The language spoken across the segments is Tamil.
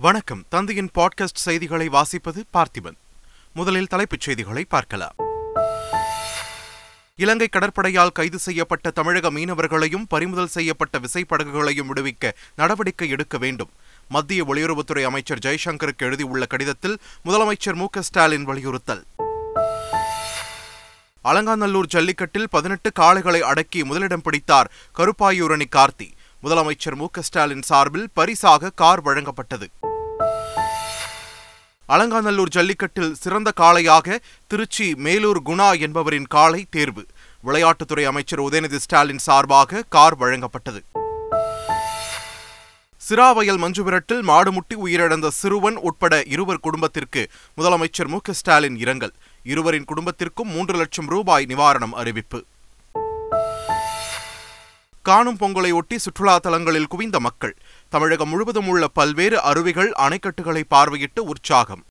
வணக்கம். தந்தையின் பாட்காஸ்ட் செய்திகளை வாசிப்பது பார்த்திபன். முதலில் தலைப்புச் செய்திகளை பார்க்கலாம். இலங்கை கடற்படையால் கைது செய்யப்பட்ட தமிழக மீனவர்களையும் பறிமுதல் செய்யப்பட்ட விசைப்படகுகளையும் விடுவிக்க நடவடிக்கை எடுக்க வேண்டும். மத்திய வெளியுறவுத்துறை அமைச்சர் ஜெய்சங்கருக்கு எழுதியுள்ள கடிதத்தில் முதலமைச்சர் மு ஸ்டாலின் வலியுறுத்தல். அலங்காநல்லூர் ஜல்லிக்கட்டில் பதினெட்டு காளைகளை அடக்கி முதலிடம் பிடித்தார் கருப்பாயூரணி கார்த்தி. முதலமைச்சர் மு ஸ்டாலின் சார்பில் பரிசாக கார் வழங்கப்பட்டது. அலங்காநல்லூர் ஜல்லிக்கட்டில் சிறந்த காளையாக திருச்சி மேலூர் குணா என்பவரின் காளை தேர்வு. விளையாட்டுத்துறை அமைச்சர் உதயநிதி ஸ்டாலின் சார்பாக கார் வழங்கப்பட்டது. சிராவயல் மஞ்சுவிரட்டில் மாடுமுட்டி உயிரிழந்த சிறுவன் உட்பட இருவர் குடும்பத்திற்கு முதலமைச்சர் மு ஸ்டாலின் இரங்கல். இருவரின் குடும்பத்திற்கும் மூன்று லட்சம் ரூபாய் நிவாரணம் அறிவிப்பு. காணும் பொங்கலை ஒட்டி சுற்றுலா தலங்களில் குவிந்த மக்கள். தமிழகம் முழுவதும் உள்ள பல்வேறு அருவிகள் அணைக்கட்டுகளை பார்வையிட்டு உற்சாகம்.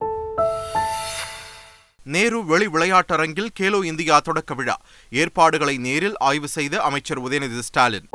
நேரு வெளி விளையாட்டரங்கில் கேலோ இந்தியா தொடக்க விழா. ஏற்பாடுகளை நேரில் ஆய்வு செய்த அமைச்சர் உதயநிதி ஸ்டாலின்.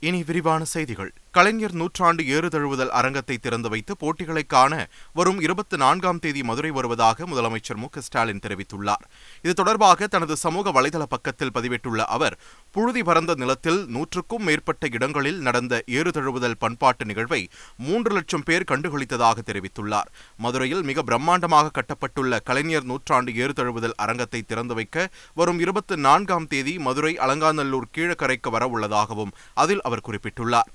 இனி விரிவான செய்திகள். கலைஞர் நூற்றாண்டு ஏறுதழுவுதல் அரங்கத்தை திறந்து வைத்து போட்டிகளை காண வரும் இருபத்தி நான்காம் தேதி மதுரை வருவதாக முதலமைச்சர் மு ஸ்டாலின் தெரிவித்துள்ளார். இது தொடர்பாக தனது சமூக வலைதள பக்கத்தில் பதிவிட்டுள்ள அவர் புழுதி பறந்த நிலத்தில் நூற்றுக்கும் மேற்பட்ட இடங்களில் நடந்த ஏறுதழுவுதல் பண்பாட்டு நிகழ்வை மூன்று லட்சம் பேர் கண்டுகளித்ததாக தெரிவித்துள்ளார். மதுரையில் மிக பிரம்மாண்டமாக கட்டப்பட்டுள்ள கலைஞர் நூற்றாண்டு ஏறுதழுவுதல் அரங்கத்தை திறந்து வைக்க வரும் இருபத்தி நான்காம் தேதி மதுரை அலங்காநல்லூர் கீழக்கரைக்கு வர உள்ளதாகவும் அதில் அவர் குறிப்பிட்டுள்ளார்.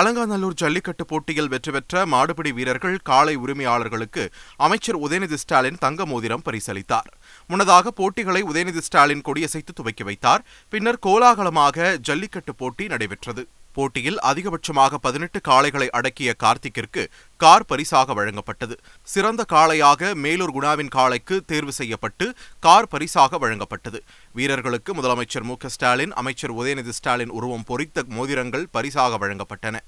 அலங்காநல்லூர் ஜல்லிக்கட்டு போட்டியில் வெற்றி பெற்ற மாடுபிடி வீரர்கள் காளை உரிமையாளர்களுக்கு அமைச்சர் உதயநிதி ஸ்டாலின் தங்க மோதிரம் பரிசளித்தார். முன்னதாக போட்டிகளை உதயநிதி ஸ்டாலின் கொடியசைத்து துவக்கி வைத்தார். பின்னர் கோலாகலமாக ஜல்லிக்கட்டு போட்டி நடைபெற்றது. போட்டியில் அதிகபட்சமாக பதினெட்டு காளைகளை அடக்கிய கார்த்திக்கிற்கு கார் பரிசாக வழங்கப்பட்டது. சிறந்த காளையாக மேலூர் குணாவின் காளைக்கு தேர்வு செய்யப்பட்டு கார் பரிசாக வழங்கப்பட்டது. வீரர்களுக்கு முதலமைச்சர் மு ஸ்டாலின் அமைச்சர் உதயநிதி ஸ்டாலின் உருவம் பொறித்த மோதிரங்கள் பரிசாக வழங்கப்பட்டன.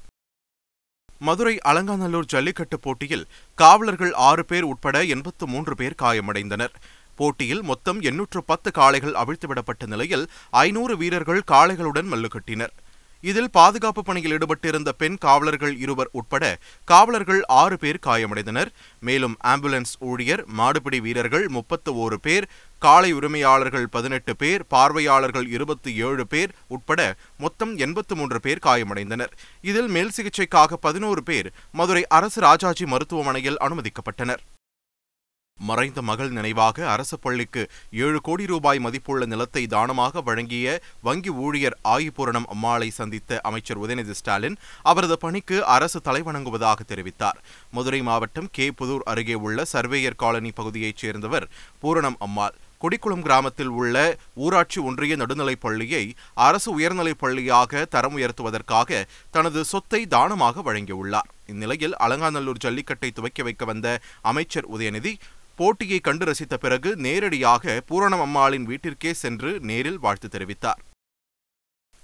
மதுரை அலங்காநல்லூர் ஜல்லிக்கட்டு போட்டியில் காவலர்கள் ஆறு பேர் உட்பட எண்பத்து மூன்று பேர் காயமடைந்தனர். போட்டியில் மொத்தம் எண்ணூற்று பத்து காளைகள் அவிழ்த்துவிடப்பட்ட நிலையில் ஐநூறு வீரர்கள் காளைகளுடன் மல்லுக்கட்டினர் இதில் பாதுகாப்பு பணியில் ஈடுபட்டிருந்த பெண் காவலர்கள் இருவர் உட்பட காவலர்கள் ஆறு பேர் காயமடைந்தனர். மேலும் ஆம்புலன்ஸ் ஊழியர் மாடுபிடி வீரர்கள் முப்பத்து ஓரு பேர் காலை உரிமையாளர்கள் பதினெட்டு பேர் பார்வையாளர்கள் இருபத்தி ஏழு பேர் உட்பட மொத்தம் எண்பத்து மூன்று பேர் காயமடைந்தனர். இதில் மேல் சிகிச்சைக்காக பதினோரு பேர் மதுரை அரசு ராஜாஜி மருத்துவமனையில் அனுமதிக்கப்பட்டனர். மறைந்த மகள் நினைவாக அரசு பள்ளிக்கு ஏழு கோடி ரூபாய் மதிப்புள்ள நிலத்தை தானமாக வழங்கிய வங்கி ஊழியர் ஆயுபூரணம் அம்மாளை சந்தித்த அமைச்சர் உதயநிதி ஸ்டாலின் அவரது பணிக்கு அரசு தலைவணங்குவதாக தெரிவித்தார். மதுரை மாவட்டம் கே புதூர் அருகே உள்ள சர்வேயர் காலனி பகுதியைச் சேர்ந்தவர் பூரணம் அம்மாள். கொடிக்குளம் கிராமத்தில் உள்ள ஊராட்சி ஒன்றிய நடுநிலைப் பள்ளியை அரசு உயர்நிலைப் பள்ளியாக தரம் உயர்த்துவதற்காக தனது சொத்தை தானமாக வழங்கியுள்ளார். இந்நிலையில் அலங்காநல்லூர் ஜல்லிக்கட்டை துவக்கி வைக்க வந்த அமைச்சர் உதயநிதி போட்டியை கண்டு ரசித்த பிறகு நேரடியாக பூரணம் அம்மாளின் வீட்டிற்கே சென்று நேரில் வாழ்த்து தெரிவித்தார்.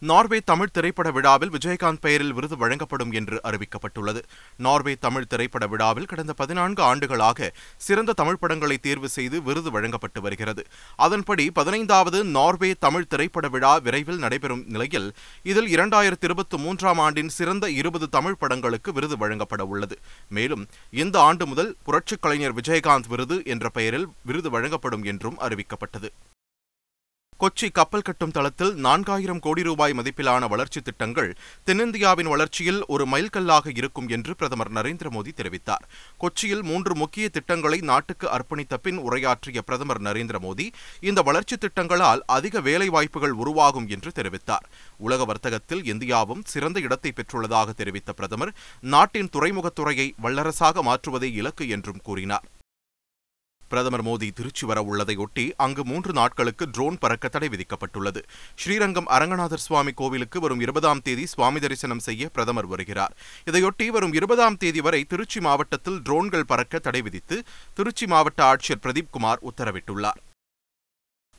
நார்வே தமிழ் திரைப்பட விழாவில் விஜயகாந்த் பெயரில் விருது வழங்கப்படும் என்று அறிவிக்கப்பட்டுள்ளது. நார்வே தமிழ் திரைப்பட விழாவில் கடந்த பதினான்கு ஆண்டுகளாக சிறந்த தமிழ் படங்களை தேர்வு செய்து விருது வழங்கப்பட்டு வருகிறது. அதன்படி பதினைந்தாவது நார்வே தமிழ் திரைப்பட விழா விரைவில் நடைபெறும் நிலையில் இதில் இரண்டாயிரத்தி இருபத்தி மூன்றாம் ஆண்டின் சிறந்த இருபது தமிழ் படங்களுக்கு விருது வழங்கப்பட உள்ளது. மேலும் இந்த ஆண்டு முதல் புரட்சிக் கலைஞர் விஜயகாந்த் விருது என்ற பெயரில் விருது வழங்கப்படும் என்றும் அறிவிக்கப்பட்டது. கொச்சி கப்பல் கட்டும் தளத்தில் நான்காயிரம் கோடி ரூபாய் மதிப்பிலான வளர்ச்சித் திட்டங்கள் தென்னிந்தியாவின் வளர்ச்சியில் ஒரு மைல்கல்லாக இருக்கும் என்று பிரதமர் நரேந்திர மோடி தெரிவித்தார். கொச்சியில் மூன்று முக்கிய திட்டங்களை நாட்டுக்கு அர்ப்பணித்த பின் உரையாற்றிய பிரதமர் நரேந்திர மோடி இந்த வளர்ச்சித் திட்டங்களால் அதிக வேலைவாய்ப்புகள் உருவாகும் என்று தெரிவித்தார். உலக வர்த்தகத்தில் இந்தியாவும் சிறந்த இடத்தை பெற்றுள்ளதாக தெரிவித்த பிரதமர் நாட்டின் துறைமுகத்துறையை வல்லரசாக மாற்றுவதே இலக்கு என்றும் கூறினார். பிரதமர் மோடி திருச்சி வர உள்ளதையொட்டி அங்கு மூன்று நாட்களுக்கு ட்ரோன் பறக்க தடை விதிக்கப்பட்டுள்ளது. ஸ்ரீரங்கம் அரங்கநாதர் சுவாமி கோவிலுக்கு வரும் இருபதாம் தேதி சுவாமி தரிசனம் செய்ய பிரதமர் வருகிறார். இதையொட்டி வரும் இருபதாம் தேதி வரை திருச்சி மாவட்டத்தில் ட்ரோன்கள் பறக்க தடை விதித்து திருச்சி மாவட்ட ஆட்சியர் பிரதீப் குமார் உத்தரவிட்டுள்ளார்.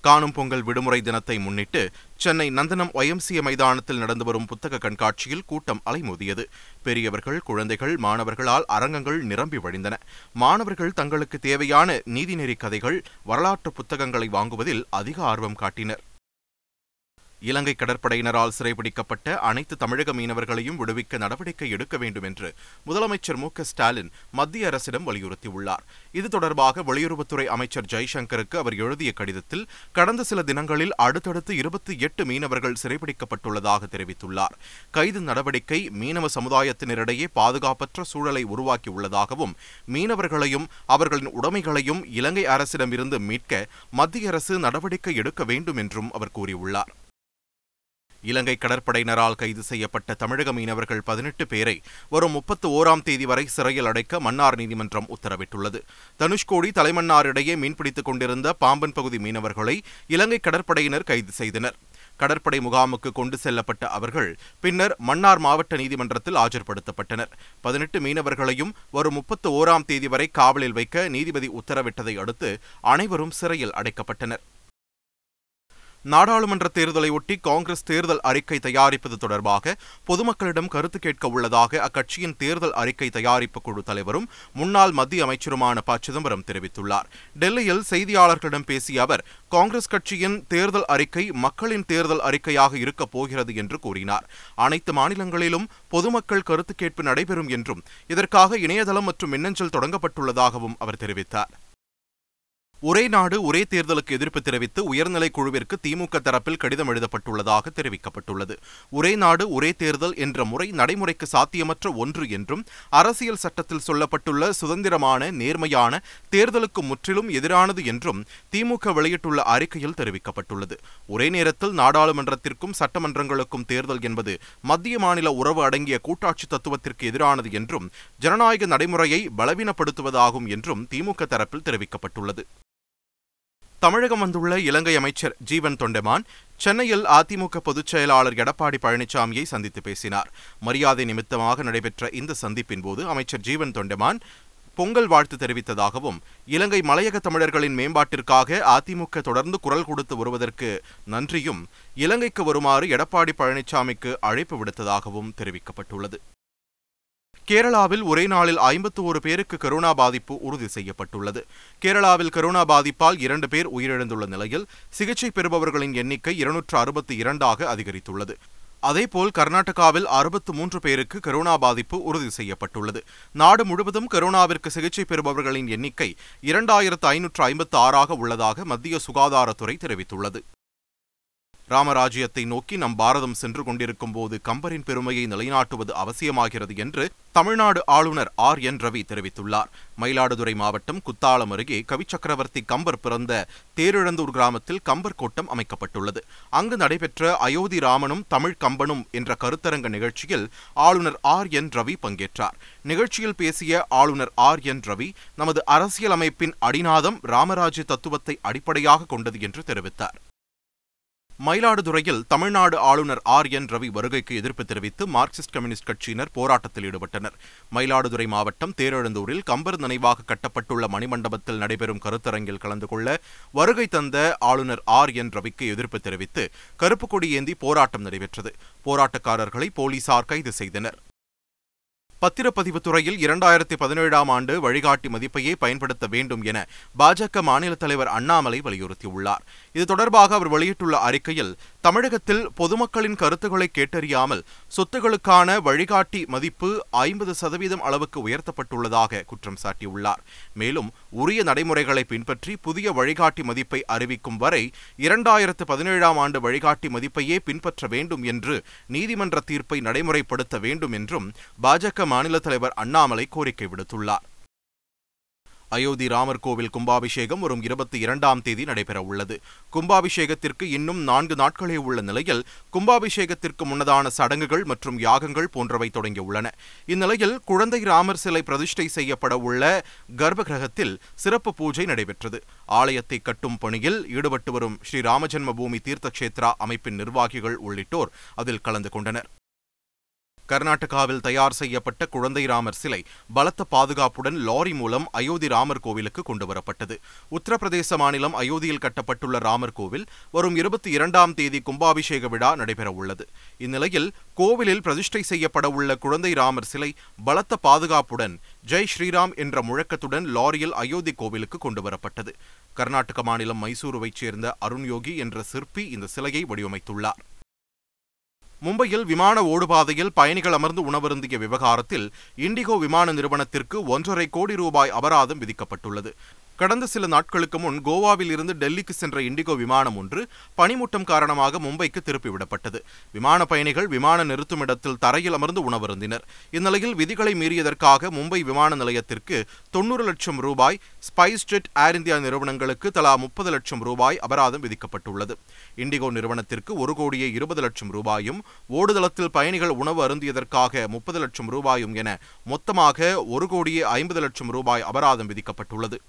காணும் பொங்கல் விடுமுறை தினத்தை முன்னிட்டு சென்னை நந்தனம் ஒய்எம்சிஏ மைதானத்தில் நடந்து வரும் புத்தக கண்காட்சியில் கூட்டம் அலைமோதியது. பெரியவர்கள் குழந்தைகள் மாணவர்களால் அரங்கங்கள் நிரம்பி வழிந்தன. மாணவர்கள் தங்களுக்கு தேவையான நீதிநெறி கதைகள் வரலாற்று புத்தகங்களை வாங்குவதில் அதிக ஆர்வம் காட்டினர். இலங்கை கடற்படையினரால் சிறைபிடிக்கப்பட்ட அனைத்து தமிழக மீனவர்களையும் விடுவிக்க நடவடிக்கை எடுக்க வேண்டும் என்று முதலமைச்சர் மு ஸ்டாலின் மத்திய அரசிடம் வலியுறுத்தியுள்ளார். இது தொடர்பாக வெளியுறவுத்துறை அமைச்சர் ஜெய்சங்கருக்கு அவர் எழுதிய கடிதத்தில் கடந்த சில தினங்களில் அடுத்தடுத்து இருபத்தி எட்டு மீனவர்கள் சிறைபிடிக்கப்பட்டுள்ளதாக தெரிவித்துள்ளார். கைது நடவடிக்கை மீனவ சமுதாயத்தினரிடையே பாதுகாப்பற்ற சூழலை உருவாக்கியுள்ளதாகவும் மீனவர்களையும் அவர்களின் உடைமைகளையும் இலங்கை அரசிடமிருந்து மீட்க மத்திய அரசு நடவடிக்கை எடுக்க வேண்டும் என்றும் அவர் கூறியுள்ளார். இலங்கை கடற்படையினரால் கைது செய்யப்பட்ட தமிழக மீனவர்கள் பதினெட்டு பேரை வரும் முப்பத்து ஓராம் தேதி வரை சிறையில் அடைக்க மன்னார் நீதிமன்றம் உத்தரவிட்டுள்ளது. தனுஷ்கோடி தலைமன்னார் இடையே மீன்பிடித்துக் கொண்டிருந்த பாம்பன் பகுதி மீனவர்களை இலங்கை கடற்படையினர் கைது செய்தனர். கடற்படை முகாமுக்கு கொண்டு செல்லப்பட்ட அவர்கள் பின்னர் மன்னார் மாவட்ட நீதிமன்றத்தில் ஆஜர்படுத்தப்பட்டனர். பதினெட்டு மீனவர்களையும் வரும் முப்பத்து ஓராம் தேதி வரை காவலில் வைக்க நீதிபதி உத்தரவிட்டதை அடுத்து அனைவரும் சிறையில் அடைக்கப்பட்டனர். நாடாளுமன்ற தேர்தலை ஒட்டி காங்கிரஸ் தேர்தல் அறிக்கை தயாரிப்பது தொடர்பாக பொதுமக்களிடம் கருத்து கேட்க உள்ளதாக அக்கட்சியின் தேர்தல் அறிக்கை தயாரிப்பு குழு தலைவரும் முன்னாள் மத்திய அமைச்சருமான ப. சிதம்பரம் தெரிவித்துள்ளார். டெல்லியில் செய்தியாளர்களிடம் பேசிய அவர் காங்கிரஸ் கட்சியின் தேர்தல் அறிக்கை மக்களின் தேர்தல் அறிக்கையாக இருக்கப் போகிறது என்று கூறினார். அனைத்து மாநிலங்களிலும் பொதுமக்கள் கருத்து கேட்பு நடைபெறும் என்றும் இதற்காக இணையதளம் மற்றும் மின்னஞ்சல் தொடங்கப்பட்டுள்ளதாகவும் அவர் தெரிவித்தார். ஒரே நாடு ஒரே தேர்தலுக்கு எதிர்ப்பு தெரிவித்து உயர்நிலை குழுவிற்கு திமுக தரப்பில் கடிதம் எழுதப்பட்டுள்ளதாக தெரிவிக்கப்பட்டுள்ளது. ஒரே நாடு ஒரே தேர்தல் என்ற முறை நடைமுறைக்கு சாத்தியமற்ற ஒன்று என்றும் அரசியல் சட்டத்தில் சொல்லப்பட்டுள்ள சுதந்திரமான நேர்மையான தேர்தலுக்கு முற்றிலும் எதிரானது என்றும் திமுக வெளியிட்டுள்ள அறிக்கையில் தெரிவிக்கப்பட்டுள்ளது. ஒரே நேரத்தில் நாடாளுமன்றத்திற்கும் சட்டமன்றங்களுக்கும் தேர்தல் என்பது மத்திய மாநில உறவு அடங்கிய கூட்டாட்சி தத்துவத்திற்கு எதிரானது என்றும் ஜனநாயக நடைமுறையை பலவீனப்படுத்துவதாகும் என்றும் திமுக தரப்பில் தெரிவிக்கப்பட்டுள்ளது. தமிழகம் வந்துள்ள இலங்கை அமைச்சர் ஜீவன் தொண்டமான் சென்னையில் அதிமுக பொதுச் செயலாளர் எடப்பாடி பழனிசாமியை சந்தித்து பேசினார். மரியாதை நிமித்தமாக நடைபெற்ற இந்த சந்திப்பின் போது அமைச்சர் ஜீவன் தொண்டமான் பொங்கல் வாழ்த்து தெரிவித்ததாகவும் இலங்கை மலையக தமிழர்களின் மேம்பாட்டிற்காக அதிமுக தொடர்ந்து குரல் கொடுத்து வருவதற்கு நன்றியும் இலங்கைக்கு வருமாறு எடப்பாடி பழனிசாமிக்கு அழைப்பு விடுத்ததாகவும் தெரிவிக்கப்பட்டுள்ளது. கேரளாவில் ஒரே நாளில் ஐம்பத்து ஒரு பேருக்கு கரோனா பாதிப்பு உறுதி செய்யப்பட்டுள்ளது. கேரளாவில் கரோனா பாதிப்பால் இரண்டு பேர் உயிரிழந்துள்ள நிலையில் சிகிச்சை பெறுபவர்களின் எண்ணிக்கை இருநூற்று அறுபத்தி இரண்டாக அதிகரித்துள்ளது. அதேபோல் கர்நாடகாவில் அறுபத்து மூன்று பேருக்கு கரோனா பாதிப்பு உறுதி செய்யப்பட்டுள்ளது. நாடு முழுவதும் கரோனாவிற்கு சிகிச்சை பெறுபவர்களின் எண்ணிக்கை இரண்டாயிரத்து ஐநூற்று ஐம்பத்து ஆறாக உள்ளதாக மத்திய சுகாதாரத்துறை தெரிவித்துள்ளது. ராமராஜ்யத்தை நோக்கி நம் பாரதம் சென்று கொண்டிருக்கும் போது கம்பரின் பெருமையை நிலைநாட்டுவது அவசியமாகிறது என்று தமிழ்நாடு ஆளுநர் ஆர் என் ரவி தெரிவித்துள்ளார். மயிலாடுதுறை மாவட்டம் குத்தாலம் அருகே கவிச்சக்கரவர்த்தி கம்பர் பிறந்த தேரிழந்தூர் கிராமத்தில் கம்பர் கோட்டம் அமைக்கப்பட்டுள்ளது. அங்கு நடைபெற்ற அயோத்தி ராமனும் தமிழ் கம்பனும் என்ற கருத்தரங்க நிகழ்ச்சியில் ஆளுநர் ஆர் என் ரவி பங்கேற்றார். நிகழ்ச்சியில் பேசிய ஆளுநர் ஆர் என் ரவி நமது அரசியலமைப்பின் அடிநாதம் ராமராஜ்ய தத்துவத்தை அடிப்படையாக கொண்டது என்று தெரிவித்தார். மயிலாடுதுறையில் தமிழ்நாடு ஆளுநர் ஆர். என். ரவி வருகைக்கு எதிர்ப்பு தெரிவித்து மார்க்சிஸ்ட் கம்யூனிஸ்ட் கட்சியினர் போராட்டத்தில் ஈடுபட்டனர். மயிலாடுதுறை மாவட்டம் தேரெழுந்தூரில் கம்பர் நினைவாக கட்டப்பட்டுள்ள மணிமண்டபத்தில் நடைபெறும் கருத்தரங்கில் கலந்து கொள்ள வருகை தந்த ஆளுநர் ஆர். என். ரவிக்கு எதிர்ப்பு தெரிவித்து கருப்பு கொடி ஏந்தி போராட்டம் நடைபெற்றது. போராட்டக்காரர்களை போலீசார் கைது செய்தனர். பத்திரப்பதிவு துறையில் இரண்டாயிரத்தி பதினேழாம் ஆண்டு வழிகாட்டி மதிப்பையே பயன்படுத்த வேண்டும் என பாஜக மாநில தலைவர் அண்ணாமலை வலியுறுத்தியுள்ளார். இது தொடர்பாக அவர் வெளியிட்டுள்ள அறிக்கையில் தமிழகத்தில் பொதுமக்களின் கருத்துக்களை கேட்டறியாமல் சொத்துகளுக்கான வழிகாட்டி மதிப்பு ஐம்பது சதவீதம் அளவுக்கு உயர்த்தப்பட்டுள்ளதாக குற்றம் சாட்டியுள்ளார். மேலும் உரிய நடைமுறைகளை பின்பற்றி புதிய வழிகாட்டி மதிப்பை அறிவிக்கும் வரை இரண்டாயிரத்து பதினேழாம் ஆண்டு வழிகாட்டி மதிப்பையே பின்பற்ற வேண்டும் என்று நீதிமன்ற தீர்ப்பை நடைமுறைப்படுத்த வேண்டும் என்றும் பாஜக மாநில தலைவர் அண்ணாமலை கோரிக்கை விடுத்துள்ளார். அயோத்தி ராமர் கோவில் கும்பாபிஷேகம் வரும் இருபத்தி இரண்டாம் தேதி நடைபெற உள்ளது கும்பாபிஷேகத்திற்கு இன்னும் நான்கு நாட்களே உள்ள நிலையில் கும்பாபிஷேகத்திற்கு முன்னதான சடங்குகள் மற்றும் யாகங்கள் போன்றவை தொடங்கியுள்ளன. இந்நிலையில் குழந்தை ராமர் சிலை பிரதிஷ்டை செய்யப்பட உள்ள கர்ப்பகிரகத்தில் சிறப்பு பூஜை நடைபெற்றது. ஆலயத்தை கட்டும் பணியில் ஈடுபட்டு வரும் ஸ்ரீ ராமஜென்ம பூமி தீர்த்த கஷேத்ரா அமைப்பின் நிர்வாகிகள் உள்ளிட்டோர் அதில் கலந்து கொண்டனர். கர்நாடகாவில் தயார் செய்யப்பட்ட குழந்தை ராமர் சிலை பலத்த பாதுகாப்புடன் லாரி மூலம் அயோத்தி ராமர் கோவிலுக்கு கொண்டுவரப்பட்டது. உத்தரப்பிரதேச மாநிலம் அயோத்தியில் கட்டப்பட்டுள்ள ராமர் கோவில் வரும் இருபத்தி இரண்டாம் தேதி கும்பாபிஷேக விழா நடைபெறவுள்ளது. இந்நிலையில் கோவிலில் பிரதிஷ்டை செய்யப்பட உள்ள குழந்தை ராமர் சிலை பலத்த பாதுகாப்புடன் ஜெய் ஸ்ரீராம் என்ற முழக்கத்துடன் லாரியில் அயோத்தி கோவிலுக்கு கொண்டுவரப்பட்டது. கர்நாடக மாநிலம் மைசூருவைச் சேர்ந்த அருண் யோகி என்ற சிற்பி இந்த சிலையை வடிவமைத்துள்ளார். மும்பையில் விமான ஓடுபாதையில் பயணிகள் அமர்ந்து உணவருந்திய விவகாரத்தில் இண்டிகோ விமான நிறுவனத்திற்கு ஒன்றரை கோடி ரூபாய் அபராதம் விதிக்கப்பட்டுள்ளது. கடந்த சில நாட்களுக்கு முன் கோவாவில் இருந்து டெல்லிக்கு சென்ற இண்டிகோ விமானம் ஒன்று பனிமூட்டம் காரணமாக மும்பைக்கு திருப்பிவிடப்பட்டது விமான பயணிகள் விமான நிறுத்துமிடத்தில் தரையில் அமர்ந்து உணவருந்தினர். இந்நிலையில் விதிகளை மீறியதற்காக மும்பை விமான நிலையத்திற்கு தொன்னூறு லட்சம் ரூபாய் ஸ்பைஸ் ஜெட் ஏர் இந்தியா நிறுவனங்களுக்கு தலா முப்பது லட்சம் ரூபாய் அபராதம் விதிக்கப்பட்டுள்ளது. இண்டிகோ நிறுவனத்திற்கு ஒரு கோடியே இருபது லட்சம் ரூபாயும் ஓடுதளத்தில் பயணிகள் உணவு அருந்தியதற்காக முப்பது லட்சம் ரூபாயும் என மொத்தமாக ஒரு கோடியே ஐம்பது லட்சம் ரூபாய் அபராதம் விதிக்கப்பட்டுள்ளது.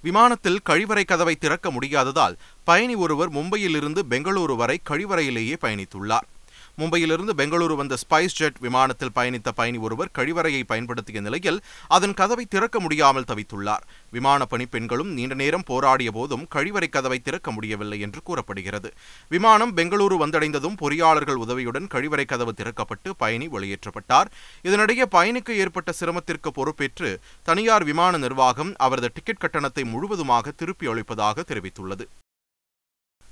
விமானத்தில் கழிவறை கதவை திறக்க முடியாததால் பயணி ஒருவர் மும்பையிலிருந்து பெங்களூரு வரை கழிவறையிலேயே பயணித்துள்ளார். மும்பையிலிருந்து பெங்களூரு வந்த ஸ்பைஸ் ஜெட் விமானத்தில் பயணித்த பயணி ஒருவர் கழிவறையை பயன்படுத்திய நிலையில் அதன் கதவை திறக்க முடியாமல் தவித்துள்ளார். விமான பணிப்பெண்களும் நீண்ட நேரம் போராடிய போதும் கழிவறை கதவை திறக்க முடியவில்லை என்று கூறப்படுகிறது. விமானம் பெங்களூரு வந்தடைந்ததும் பொறியாளர்கள் உதவியுடன் கழிவறை கதவு திறக்கப்பட்டு பயணி வெளியேற்றப்பட்டார். இதனிடையே பயணிக்கு ஏற்பட்ட சிரமத்திற்கு பொறுப்பேற்று தனியார் விமான நிர்வாகம் அவரது டிக்கெட் கட்டணத்தை முழுவதுமாக திருப்பி அளிப்பதாக தெரிவித்துள்ளது.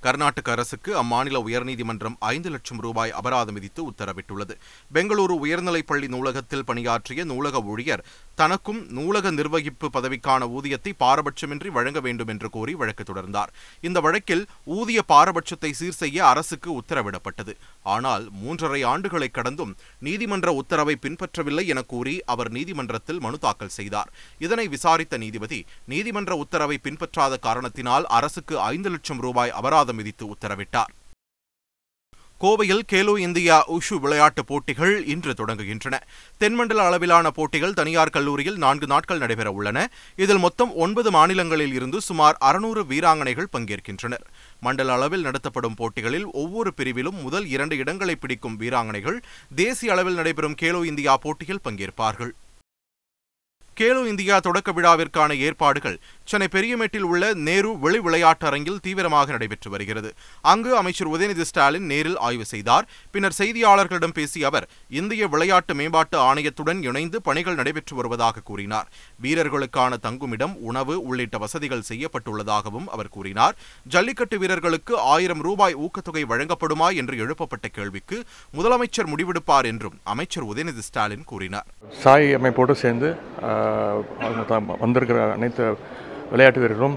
கர்நாடக அரசுக்கு அம்மாநில உயர்நீதிமன்றம் ஐந்து லட்சம் ரூபாய் அபராதம் விதித்து உத்தரவிட்டுள்ளது. பெங்களூரு உயர்நிலைப்பள்ளி நூலகத்தில் பணியாற்றிய நூலக ஊழியர் தனக்கும் நூலக நிர்வகிப்பு பதவிக்கான ஊதியத்தை பாரபட்சமின்றி வழங்க வேண்டும் என்று கோரி வழக்கு தொடர்ந்தார். இந்த வழக்கில் ஊதிய பாரபட்சத்தை சீர் செய்ய அரசுக்கு உத்தரவிடப்பட்டது. ஆனால் மூன்றரை ஆண்டுகளை கடந்தும் நீதிமன்ற உத்தரவை பின்பற்றவில்லை என கூறி அவர் நீதிமன்றத்தில் மனு தாக்கல் செய்தார். இதனை விசாரித்த நீதிபதி நீதிமன்ற உத்தரவை பின்பற்றாத காரணத்தினால் அரசுக்கு ஐந்து லட்சம் ரூபாய் அபராதம் விதித்து உத்தரவிட்டார். கோவையில் கேலோ இந்தியா உஷு விளையாட்டுப் போட்டிகள் இன்று தொடங்குகின்றன. தென்மண்டல அளவிலான போட்டிகள் தனியார் கல்லூரியில் நான்கு நாட்கள் நடைபெற உள்ளன. இதில் மொத்தம் ஒன்பது மாநிலங்களில் இருந்து சுமார் அறுநூறு வீராங்கனைகள் பங்கேற்கின்றனர். மண்டல அளவில் நடத்தப்படும் போட்டிகளில் ஒவ்வொரு பிரிவிலும் முதல் இரண்டு இடங்களை பிடிக்கும் வீராங்கனைகள் தேசிய அளவில் நடைபெறும் கேலோ இந்தியா போட்டியில் பங்கேற்பார்கள். கேலோ இந்தியா தொடக்க விழாவிற்கான ஏற்பாடுகள் சென்னை பெரியமேட்டில் உள்ள நேரு வெளி விளையாட்டு அரங்கில் தீவிரமாக நடைபெற்று வருகிறது. அங்கு அமைச்சர் உதயநிதி ஸ்டாலின் நேரில் ஆய்வு செய்தார். பின்னர் செய்தியாளர்களிடம் பேசிய அவர் இந்திய விளையாட்டு மேம்பாட்டு ஆணையத்துடன் இணைந்து பணிகள் நடைபெற்று வருவதாக கூறினார். வீரர்களுக்கான தங்குமிடம் உணவு உள்ளிட்ட வசதிகள் செய்யப்பட்டுள்ளதாகவும் அவர் கூறினார். ஜல்லிக்கட்டு வீரர்களுக்கு ஆயிரம் ரூபாய் ஊக்கத்தொகை வழங்கப்படுமா என்று எழுப்பப்பட்ட கேள்விக்கு முதலமைச்சர் முடிவெடுப்பார் என்றும் அமைச்சர் உதயநிதி ஸ்டாலின் கூறினார். சாய் அமைப்போடு சேர்ந்து வந்திருக்கிற அனைத்து விளையாட்டு வீரர்களும்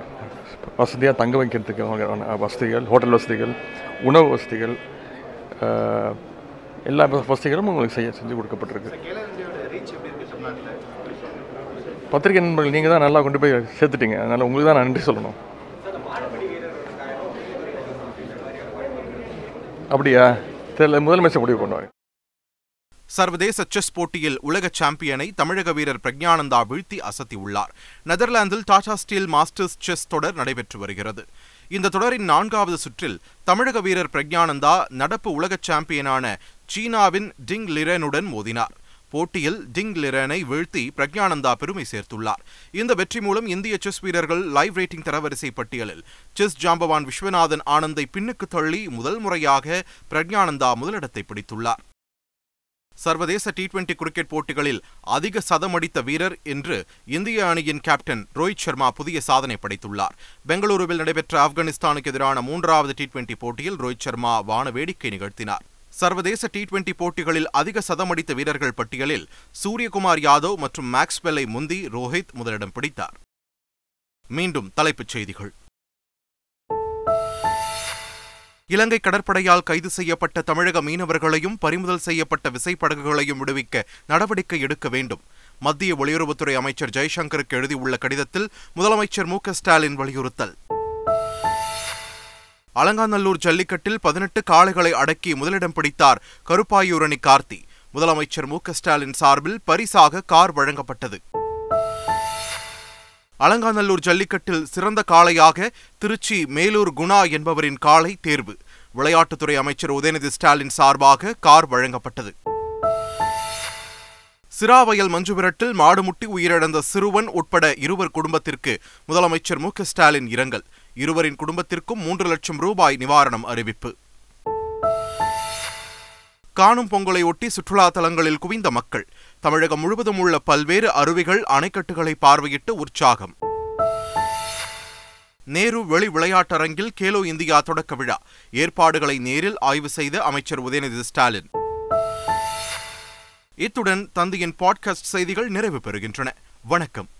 வசதியாக தங்க வைக்கிறதுக்கு வசதிகள் ஹோட்டல் வசதிகள் உணவு வசதிகள் எல்லா வசதிகளும் உங்களுக்கு செய்ய செஞ்சு கொடுக்கப்பட்டிருக்கு. பத்திரிகை நண்பர்கள் நீங்கள் தான் நல்லா கொண்டு போய் சேர்த்துட்டீங்க. அதனால் உங்களுக்கு தான் நான் நன்றி சொல்லணும். அப்படியா? தெரியல முதலமைச்சர் முடிவு பண்ணுவாங்க சர்வதேச செஸ் போட்டியில் உலக சாம்பியனை தமிழக வீரர் பிரக்ஞானந்தா வீழ்த்தி அசத்தியுள்ளார். நெதர்லாந்தில் டாடா ஸ்டீல் மாஸ்டர்ஸ் செஸ் தொடர் நடைபெற்று வருகிறது. இந்த தொடரின் நான்காவது சுற்றில் தமிழக வீரர் பிரக்ஞானந்தா நடப்பு உலக சாம்பியனான சீனாவின் டிங் லிரனுடன் மோதினார். போட்டியில் டிங் லிரனை வீழ்த்தி பிரக்ஞானந்தா பெருமை சேர்த்துள்ளார். இந்த வெற்றி மூலம் இந்திய செஸ் வீரர்கள் லைவ் ரேட்டிங் தரவரிசை பட்டியலில் செஸ் ஜாம்பவான் விஸ்வநாதன் ஆனந்தை பின்னுக்கு தள்ளி முதல் முறையாக பிரக்ஞானந்தா முதலிடத்தை பிடித்துள்ளார். சர்வதேச டி டுவெண்டி கிரிக்கெட் போட்டிகளில் அதிக சதம் அடித்த வீரர் என்று இந்திய அணியின் கேப்டன் ரோஹித் சர்மா புதிய சாதனை படைத்துள்ளார். பெங்களூருவில் நடைபெற்ற ஆப்கானிஸ்தானுக்கு எதிரான மூன்றாவது டி டுவெண்டி போட்டியில் ரோஹித் சர்மா வான வேடிக்கை நிகழ்த்தினார். சர்வதேச டி டுவெண்டி போட்டிகளில் அதிக சதமடித்த வீரர்கள் பட்டியலில் சூரியகுமார் யாதவ் மற்றும் மேக்ஸ்வெல்லை முந்தி ரோஹித் முதலிடம் பிடித்தார். மீண்டும் தலைப்புச் செய்திகள். இலங்கை கடற்படையால் கைது செய்யப்பட்ட தமிழக மீனவர்களையும் பறிமுதல் செய்யப்பட்ட விசைப்படகுகளையும் விடுவிக்க நடவடிக்கை எடுக்க வேண்டும். மத்திய வெளியுறவுத்துறை அமைச்சர் ஜெய்சங்கருக்கு எழுதியுள்ள கடிதத்தில் முதலமைச்சர் மு ஸ்டாலின் வலியுறுத்தல். அலங்காநல்லூர் ஜல்லிக்கட்டில் பதினெட்டு காளைகளை அடக்கி முதலிடம் பிடித்தார் கருப்பாயூரணி கார்த்தி. முதலமைச்சர் மு ஸ்டாலின் சார்பில் பரிசாக கார் வழங்கப்பட்டது. அலங்காநல்லூர் ஜல்லிக்கட்டில் சிறந்த காளையாக திருச்சி மேலூர் குணா என்பவரின் காளை தேர்வு. விளையாட்டுத்துறை அமைச்சர் உதயநிதி ஸ்டாலின் சார்பாக கார் வழங்கப்பட்டது. சிராவயல் மஞ்சுவிரட்டில் மாடுமுட்டி உயிரிழந்த சிறுவன் உட்பட இருவர் குடும்பத்திற்கு முதலமைச்சர் மு க ஸ்டாலின் இரங்கல். இருவரின் குடும்பத்திற்கும் மூன்று லட்சம் ரூபாய் நிவாரணம் அறிவிப்பு. காணும் பொங்கலை ஒட்டி சுற்றுலா தலங்களில் குவிந்த மக்கள். தமிழகம் முழுவதும் உள்ள பல்வேறு அருவிகள் அணைக்கட்டுகளை பார்வையிட்டு உற்சாகம். நேரு வெளி விளையாட்டரங்கில் கேலோ இந்தியா தொடக்க விழா. ஏற்பாடுகளை நேரில் ஆய்வு செய்த அமைச்சர் உதயநிதி ஸ்டாலின். இத்துடன் தந்தையின் பாட்காஸ்ட் செய்திகள் நிறைவு பெறுகின்றன. வணக்கம்.